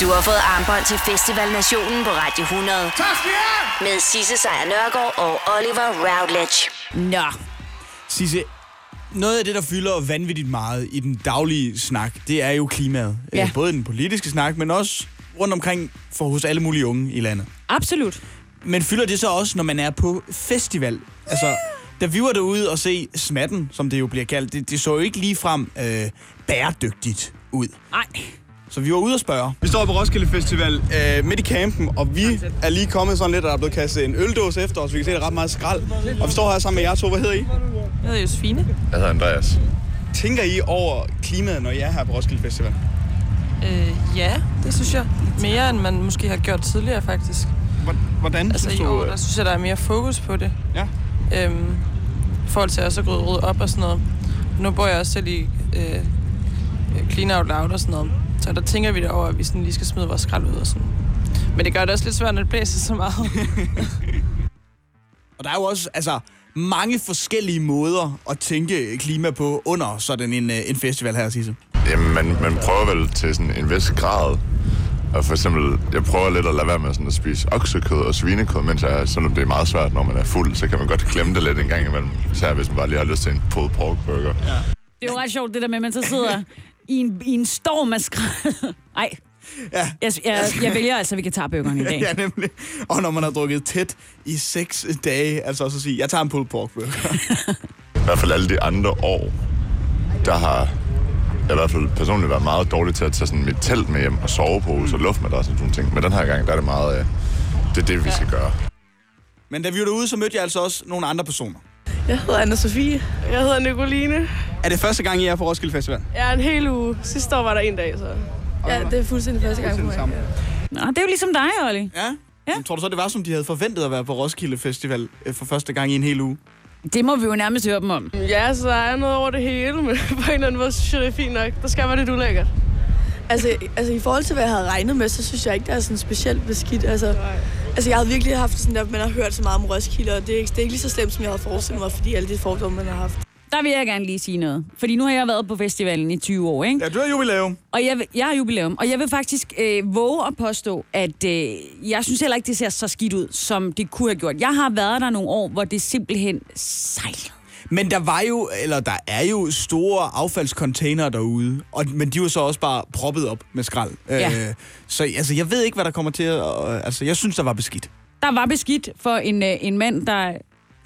A: Du har fået armbånd til Festival Nationen på Radio 100. Med Sisse Sejr Nørgaard og Oliver Routledge.
C: Nå,
B: Sisse, noget af det, der fylder vanvittigt meget i den daglige snak, det er jo klimaet.
C: Ja.
B: Øh, Både den politiske snak, men også rundt omkring for hos alle mulige unge i landet.
C: absolut.
B: Men fylder det så også, når man er på festival? Altså, da vi var derude og se Smatten, som det jo bliver kaldt, det, det så jo ikke lige frem øh, bæredygtigt ud.
C: Nej.
B: Så vi var ude og spørge. Vi står på Roskilde Festival øh, midt i campen, og vi er lige kommet sådan lidt, og der er blevet kastet en øldåse efter os. Vi kan se, at der er ret meget skrald. Og vi står her sammen med jer to. Hvad hedder I?
M: Jeg hedder Josefine.
N: Jeg hedder Andreas.
B: Tænker I over klimaet, når I er her på Roskilde Festival?
M: Øh, ja, det synes jeg. Mere end man måske har gjort tidligere, faktisk.
B: Hvordan?
M: Altså
B: synes
M: i
B: du,
M: år,
B: øh,
M: der synes jeg, der er mere fokus på det.
B: Ja.
M: Øhm, I forhold til også at gå rydde op og sådan noget. Nu bor jeg også selv i øh, Clean Out Loud og sådan noget. Så der tænker vi det over, at vi sådan lige skal smide vores skrald ud og sådan. Men det gør det også lidt svært, når det blæser så meget.
B: Og der er jo også altså, mange forskellige måder at tænke klima på under sådan en, øh, en festival her, Sisse.
N: Jamen, man, man prøver vel til sådan en vis grad. Og for eksempel, jeg prøver lidt at lade være med sådan at spise oksekød og svinekød, mens jeg, selvom det er meget svært, når man er fuld, så kan man godt glemme det lidt en gang imellem. Især hvis man bare lige har lyst til en pulled pork burger. Ja.
C: Det er jo ret sjovt, det der med, at man så sidder i en, i en storm af skrald. Ej.
B: Ja.
C: Jeg, jeg, jeg vælger altså vegetarbøgerne i dag.
B: ja, nemlig. Og når man har drukket tæt i seks dage, altså også at sige, jeg tager en pulled pork burger.
N: I hvert fald alle de andre år, der har jeg i hvert fald personligt været meget dårlig til at tage sådan mit telt med hjem og sove på, så luftmadras og sådan nogle ting. Men den her gang, der er det meget, øh, det er det, vi skal gøre.
B: Men da vi var derude, så mødte jeg altså også nogle andre personer.
L: Jeg hedder Anna-Sophie.
F: Jeg hedder Nicoline.
B: Er det første gang, I er på Roskilde Festival?
F: Er en hel uge. Sidste år var der en dag, så...
L: Ja, det er fuldstændig første gang for mig.
C: Nå, det er jo ligesom dig, Olli.
B: Ja. ja. Tror du så, det var, som de havde forventet at være på Roskilde Festival øh, for første gang i en hel uge?
C: Det må vi jo nærmest høre dem om.
F: Ja, så der er noget over det hele, men på en eller anden måde synes jeg, det er fint nok. Der skal være lidt ulækkert.
L: Altså, altså, i forhold til, hvad jeg havde regnet med, så synes jeg ikke, der er sådan specielt beskidt. Altså, altså, jeg havde virkelig haft sådan der, man har hørt så meget om Roskilde, og det er, ikke, det er ikke lige så slemt, som jeg havde forestillet mig, fordi alle de fordomme, man har haft.
C: Der vil jeg gerne lige sige noget. Fordi nu har jeg været på festivalen i 20 år, ikke?
B: Ja, du har jubilæum.
C: Og jeg, vil, jeg har jubilæum, og jeg vil faktisk øh, våge at påstå, at øh, jeg synes heller ikke, det ser så skidt ud, som det kunne have gjort. Jeg har været der nogle år, hvor det simpelthen sejlede.
B: Men der var jo, eller der er jo store affaldscontainere derude, og, men de var så også bare proppet op med skrald.
C: Ja.
B: Øh, så altså, jeg ved ikke, hvad der kommer til at... Øh, altså, jeg synes, der var beskidt.
C: Der var beskidt for en, øh, en mand, der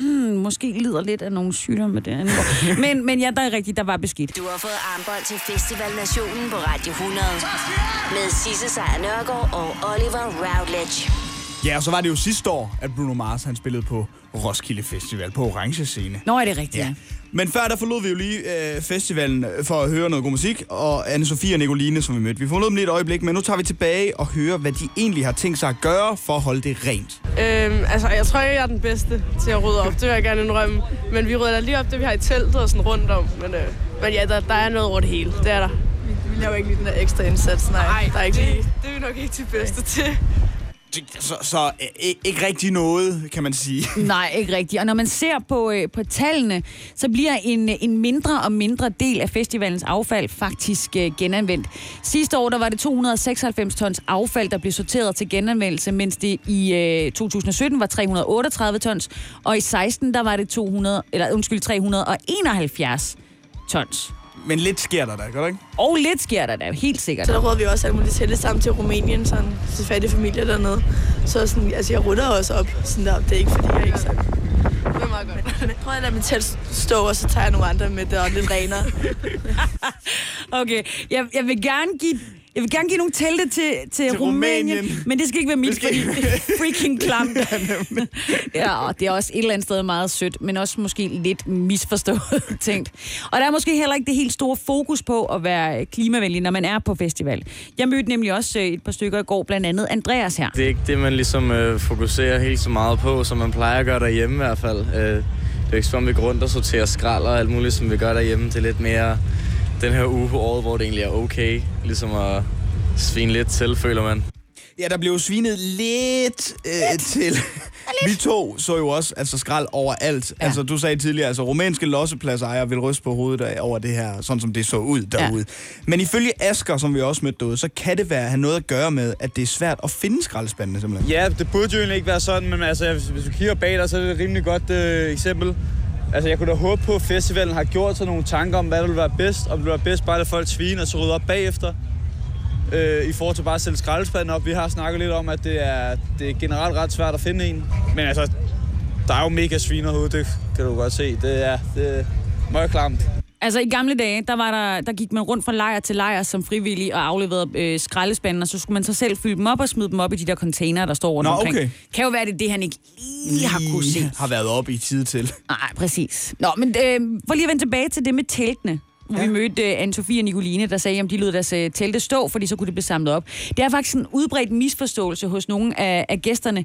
C: mm, måske lider lidt af nogle sygdomme det andet. men, men ja, der er rigtigt, der var beskidt.
A: Du har fået armbånd til Festival Nationen på Radio 100. Med Sisse Sejr Nørgaard og Oliver Routledge.
B: Ja, og så var det jo sidste år, at Bruno Mars han spillede på Roskilde Festival på Orange Scene.
C: Nå, er det rigtigt, ja. ja.
B: Men før der forlod vi jo lige øh, festivalen for at høre noget god musik, og Anne-Sophie og Nicoline, som vi mødte. Vi forlod dem lige et øjeblik, men nu tager vi tilbage og hører, hvad de egentlig har tænkt sig at gøre for at holde det rent.
F: Øhm, altså, jeg tror ikke, jeg er den bedste til at rydde op. Det vil jeg gerne indrømme. Men vi rydder da lige op det, vi har i teltet og sådan rundt om. Men, øh, men ja, der, der er noget over det hele. Det er der. Vi, vi laver ikke lige den der ekstra indsats. Nej, nej der er ikke det, lige... det er vi nok ikke de bedste til.
B: Så, så øh, ikke rigtig noget, kan man sige.
C: Nej, ikke rigtigt. Og når man ser på, øh, på tallene, så bliver en, en mindre og mindre del af festivalens affald faktisk øh, genanvendt. Sidste år der var det 296 tons affald, der blev sorteret til genanvendelse, mens det i øh, 2017 var 338 tons, og i 16 der var det 200, eller undskyld, 371 tons.
B: Men lidt sker der da, gør det ikke?
C: Og lidt sker der da, helt sikkert.
L: Så der råder vi også alt muligt tælle sammen til Rumænien, sådan, til fattige familier dernede. Så sådan, altså, jeg rutter også op sådan der. Det er ikke, fordi jeg ikke sådan... Det er meget godt. Prøv at lade mit telt stå, og så tager jeg nogle andre med, der er lidt renere.
C: okay, jeg, jeg vil gerne give jeg vil gerne give nogle telte til, til, til Rumænien, Rumænien, men det skal ikke være mit, fordi det er freaking klamt. ja, og det er også et eller andet sted meget sødt, men også måske lidt misforstået tænkt. Og der er måske heller ikke det helt store fokus på at være klimavenlig, når man er på festival. Jeg mødte nemlig også øh, et par stykker i går, blandt andet Andreas her.
O: Det er ikke det, man ligesom øh, fokuserer helt så meget på, som man plejer at gøre derhjemme i hvert fald. Øh, det er ikke som, vi går rundt og sorterer skrald og alt muligt, som vi gør derhjemme. Det er lidt mere den her uge på året, hvor det egentlig er okay, ligesom at svine lidt til, føler man.
B: Ja, der blev svinet lidt, øh, til. Vi to så jo også altså skrald overalt. Ja. Altså, du sagde tidligere, altså rumænske lossepladsejere vil ryste på hovedet over det her, sådan som det så ud derude. Ja. Men ifølge Asker, som vi også mødte derude, så kan det være, have noget at gøre med, at det er svært at finde skraldespandene simpelthen.
O: Ja, det burde jo egentlig ikke være sådan, men altså, hvis du kigger bag dig, så er det et rimelig godt øh, eksempel. Altså, jeg kunne da håbe på, at festivalen har gjort sig nogle tanker om, hvad der vil være bedst. Om det ville være bedst bare at folk svine og så rydde op bagefter. Øh, I forhold til bare at sætte skraldespanden op. Vi har snakket lidt om, at det er, det er generelt ret svært at finde en. Men altså, der er jo mega sviner herude, det kan du godt se. Det er, det er mørklamt.
C: Altså i gamle dage, der, var der, der gik man rundt fra lejr til lejr som frivillig og afleverede øh, skraldespanden, og så skulle man så selv fylde dem op og smide dem op i de der container, der står rundt
B: Nå,
C: omkring.
B: okay.
C: Kan jo være, det det, han ikke lige har kunne se.
B: har været op i tid til.
C: Nej, præcis. Nå, men øh, for lige at vende tilbage til det med teltene ja. vi mødte uh, Anne-Sophie og Nicoline, der sagde, at de lod deres uh, telte stå, fordi så kunne det blive samlet op. Det er faktisk en udbredt misforståelse hos nogle af, af gæsterne,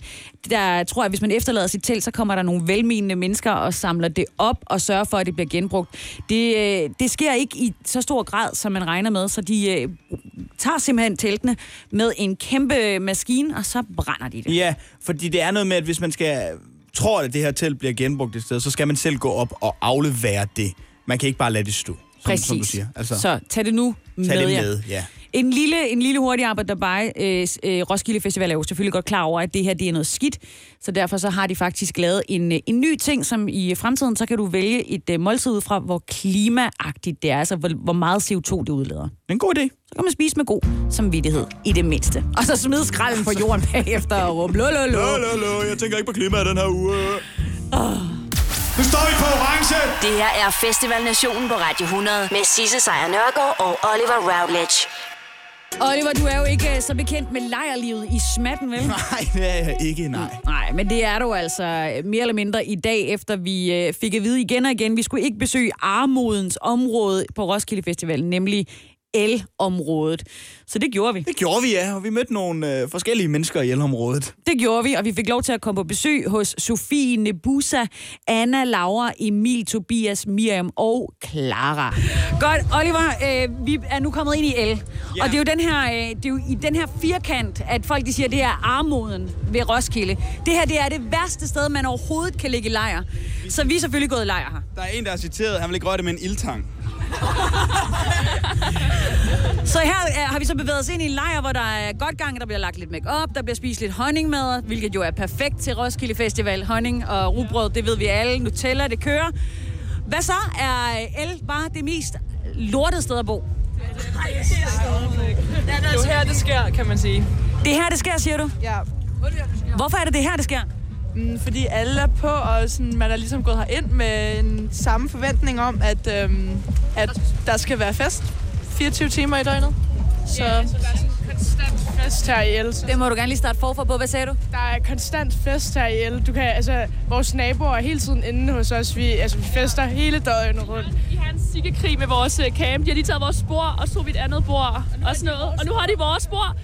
C: der tror, at hvis man efterlader sit telt, så kommer der nogle velmenende mennesker og samler det op og sørger for, at det bliver genbrugt. Det, uh, det sker ikke i så stor grad, som man regner med, så de uh, tager simpelthen teltene med en kæmpe maskine, og så brænder de det.
B: Ja, fordi det er noget med, at hvis man skal tror, at det her telt bliver genbrugt et sted, så skal man selv gå op og aflevere det. Man kan ikke bare lade det stå.
C: Præcis.
B: Som du siger.
C: Altså, så tag det nu med
B: tag det
C: jer.
B: med, ja.
C: En lille, en lille hurtig arbejde der bare. Øh, øh, Roskilde Festival er jo selvfølgelig godt klar over, at det her det er noget skidt. Så derfor så har de faktisk lavet en, øh, en ny ting, som i fremtiden, så kan du vælge et øh, måltid ud fra, hvor klimaagtigt det er. Altså, hvor, hvor meget CO2 det udleder.
B: En god idé.
C: Så kan man spise med god samvittighed, i det mindste. Og så smide skralden på jorden bagefter og råbe, lo, lo, lo.
B: Lo, lo, lo. Jeg tænker ikke på klimaet den her uge.
C: Oh.
D: Nu står vi på orange.
A: Det her er Festival Nationen på Radio 100 med Sisse Sejr Nørgaard og Oliver Routledge.
C: Oliver, du er jo ikke øh, så bekendt med lejrlivet i smatten, vel?
B: Nej, det er jeg ikke, nej.
C: Nej, men det er du altså mere eller mindre i dag, efter vi øh, fik at vide igen og igen, vi skulle ikke besøge armodens område på Roskilde Festival, nemlig el-området. Så det gjorde vi.
B: Det gjorde vi, ja. Og vi mødte nogle øh, forskellige mennesker i elområdet.
C: Det gjorde vi, og vi fik lov til at komme på besøg hos Sofie Nebusa, Anna, Laura, Emil, Tobias, Miriam og Clara. Godt, Oliver, øh, vi er nu kommet ind i el. Ja. Og det er, jo den her, øh, det er jo i den her firkant, at folk de siger, at det er armoden ved Roskilde. Det her det er det værste sted, man overhovedet kan ligge i lejr. Så vi er selvfølgelig gået i lejr her.
B: Der er en, der har citeret, han vil ikke røre det med en ildtang.
C: Så her er, har vi så bevæget os ind i en lejr, hvor der er godt gang, der bliver lagt lidt make op, der bliver spist lidt honning med, hvilket jo er perfekt til Roskilde Festival. Honning og rugbrød, det ved vi alle. Nutella, det kører. Hvad så? Er el bare det mest lortede sted at bo?
M: Det er jo her, det sker, kan man sige.
C: Det er her, det sker, siger du?
M: Ja.
C: Hvorfor er det det her, det sker?
M: Mm, fordi alle er på, og sådan, man er ligesom gået herind med en samme forventning om, at, øhm, at der skal være fest 24 timer i døgnet. Så,
E: Ja, så der er sådan konstant fest her i El.
C: Det må du gerne lige starte forfra på. Hvad sagde du?
E: Der er konstant fest her i El. Du kan, altså, vores naboer er hele tiden inde hos os. Vi, altså, vi fester hele døgnet rundt.
P: I har en sikkekrig med vores øh, camp. De har lige taget vores spor, og så vi et andet bord og sådan noget. Og nu har de vores spor.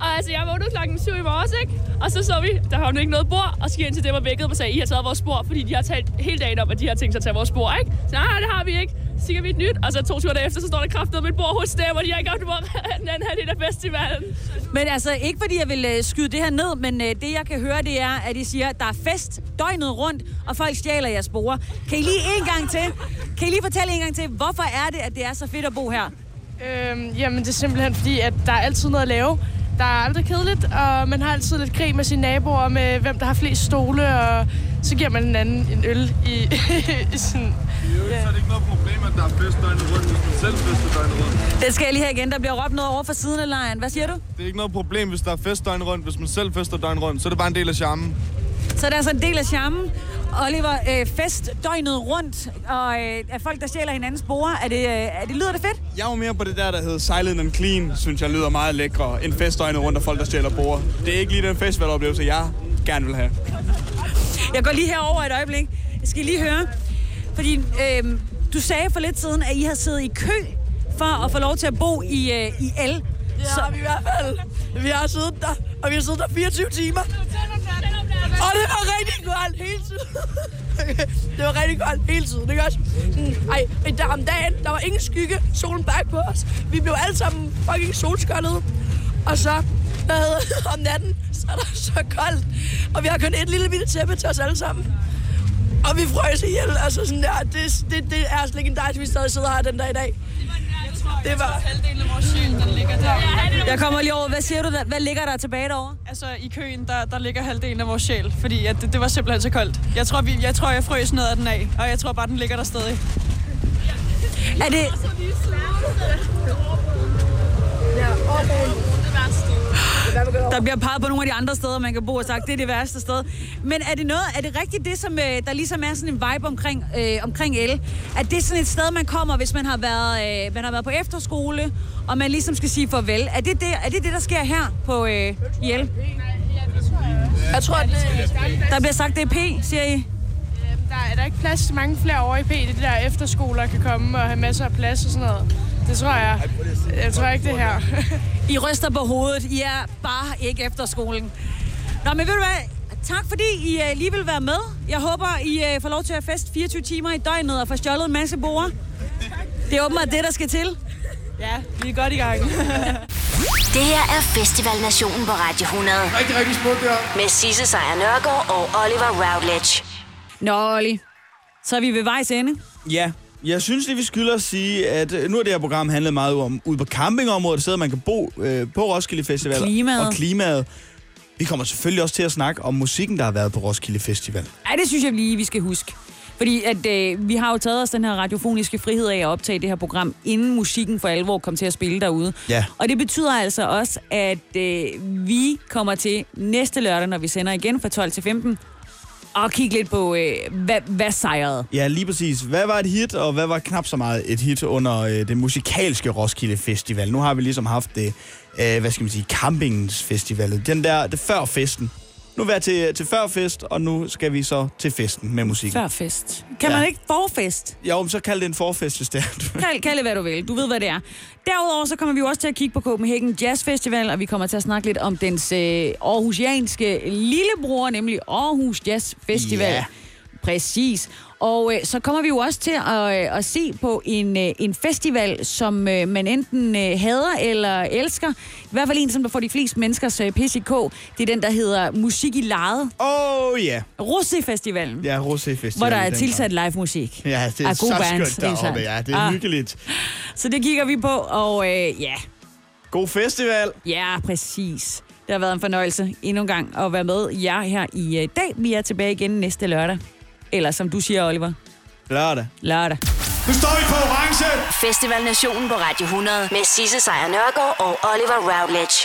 P: Og altså, jeg vågnede klokken 7 i morges, ikke? Og så så vi, der har jo ikke noget bord, og så gik ind til dem og vækkede dem og sagde, I har taget vores spor, fordi de har talt hele dagen om, at de har tænkt sig at tage vores spor, ikke? Så nej, det har vi ikke. Så vi et nyt, og så to timer efter, så står der kraftet med et bord hos dem, og de har ikke haft bord den anden halvdel af festivalen.
C: Men altså, ikke fordi jeg vil øh, skyde det her ned, men øh, det jeg kan høre, det er, at I siger, at der er fest døgnet rundt, og folk stjæler jeres sporer. Kan I lige en gang til, kan I lige fortælle en gang til, hvorfor er det, at det er så fedt at bo her?
E: Øhm, jamen, det er simpelthen fordi, at der er altid noget at lave. Der er aldrig kedeligt, og man har altid lidt krig med sine naboer, med hvem der har flest stole, og så giver man den anden en øl i, i sådan...
Q: I øvrigt, så er det ikke noget problem, at der er fest døgnet rundt, hvis man selv fester døgnet rundt.
C: Det skal jeg lige have igen. Der bliver råbt noget over for siden af lejen. Hvad siger du?
Q: Det er ikke noget problem, hvis der er fest døgnet rundt. Hvis man selv fester døgnet rundt, så er det bare en del af charmen.
C: Så det er altså en del af charmen. Oliver, øh, fest døgnet rundt, og øh, er folk, der stjæler hinandens sporer. Er det, øh, er det, lyder det fedt?
K: Jeg var mere på det der, der hedder Silent and Clean, synes jeg lyder meget lækre. En festøjne rundt af folk, der stjæler bord. Det er ikke lige den festivaloplevelse, jeg gerne vil have.
C: Jeg går lige herover et øjeblik. Jeg skal lige høre. Fordi øh, du sagde for lidt siden, at I har siddet i kø for at få lov til at bo i, øh, i El.
L: Det har vi i hvert fald. Vi har siddet der, og vi har siddet der 24 timer. Og det var rigtig godt hele tiden. det var rigtig godt hele tiden, ikke også? Ej, der om dagen, der var ingen skygge, solen bag på os. Vi blev alle sammen fucking solskålede. Og så, hvad hedder det, om natten, så er der så koldt. Og vi har kun et lille bitte tæppe til os alle sammen. Og vi frøs ihjel, altså sådan der. Det, det, det er altså legendarisk, at vi stadig sidder her den dag i dag. Det var...
M: Halvdelen af vores sjæl, den ligger der.
C: Jeg kommer lige over. Hvad siger du? der? Hvad ligger der tilbage derovre?
M: Altså, i køen, der, der ligger halvdelen af vores sjæl, fordi at det, det var simpelthen så koldt. Jeg tror, vi, jeg tror, jeg frøs noget af den af, og jeg tror bare, den ligger der stadig.
C: Er det... Der bliver peget på nogle af de andre steder, man kan bo og sagt, det er det værste sted. Men er det noget, er det rigtigt det, som øh, der ligesom er sådan en vibe omkring, øh, omkring el? At det er sådan et sted, man kommer, hvis man har været, øh, man har været på efterskole, og man ligesom skal sige farvel. Er det det, er det, det der sker her på øh, i el?
L: Jeg tror, at det...
C: Der bliver sagt, det er P, siger I?
E: Der er der ikke plads til mange flere over i P. Det er de der efterskoler kan komme og have masser af plads og sådan noget. Det tror jeg. Jeg tror ikke det her.
C: I ryster på hovedet. I er bare ikke efter skolen. Nå, men ved du hvad? Tak fordi I uh, lige vil være med. Jeg håber, I uh, får lov til at feste 24 timer i døgnet og få stjålet en masse borer. Det er åbenbart det, der skal til.
M: Ja, vi er godt i gang.
A: Det her er Festival Nationen på Radio 100.
Q: Rigtig, rigtig smukt, der.
A: Med Sisse Sejr Nørgaard og Oliver Routledge.
C: Nå, Olli. Så er vi ved vejs ende.
B: Ja, jeg synes lige, vi skylder at sige, at øh, nu har det her program handlet meget om ude på campingområdet, steder man kan bo øh, på Roskilde Festival.
C: Klimaet.
B: Og klimaet. Vi kommer selvfølgelig også til at snakke om musikken, der har været på Roskilde Festival.
C: Ja, det synes jeg lige, vi skal huske. Fordi at, øh, vi har jo taget os den her radiofoniske frihed af at optage det her program, inden musikken for alvor kom til at spille derude.
B: Ja.
C: Og det betyder altså også, at øh, vi kommer til næste lørdag, når vi sender igen fra 12 til 15, og kigge lidt på, øh, hvad, hvad sejrede.
B: Ja, lige præcis. Hvad var et hit, og hvad var knap så meget et hit under øh, det musikalske Roskilde Festival? Nu har vi ligesom haft det, øh, hvad skal man sige, campingsfestivalet. Den der, det før festen. Nu vi til, til førfest, og nu skal vi så til festen med musikken.
C: Førfest. Kan
B: Ja.
C: man ikke forfest?
B: Jo, men så kald det en forfest, hvis det er.
C: Kald, kald det, hvad du vil. Du ved, hvad det er. Derudover så kommer vi jo også til at kigge på Copenhagen Jazz Festival, og vi kommer til at snakke lidt om dens øh, aarhusianske lillebror, nemlig Aarhus Jazz Festival.
B: Ja.
C: Præcis. Og øh, så kommer vi jo også til at, øh, at se på en, øh, en festival, som øh, man enten øh, hader eller elsker. I hvert fald en, som der får de fleste menneskers øh, kog. Det er den, der hedder Musik i Lejet.
B: Oh ja.
C: Rosé Festivalen.
B: Ja, Rosé Festival.
C: Hvor der er tilsat live musik.
B: Ja, det er
C: Af
B: så
C: bands,
B: skønt deroppe. Ja, det er
C: Ah.
B: hyggeligt.
C: Så det kigger vi på, og øh, ja.
B: God festival.
C: Ja, præcis. Det har været en fornøjelse endnu en gang at være med jer her i øh, dag. Vi er tilbage igen næste lørdag. Eller som du siger, Oliver.
B: Lørdag.
C: Lørdag.
R: Nu står vi på orange.
A: Festival Nationen på Radio 100 med Sisse Sejr Nørgaard og Oliver Routledge.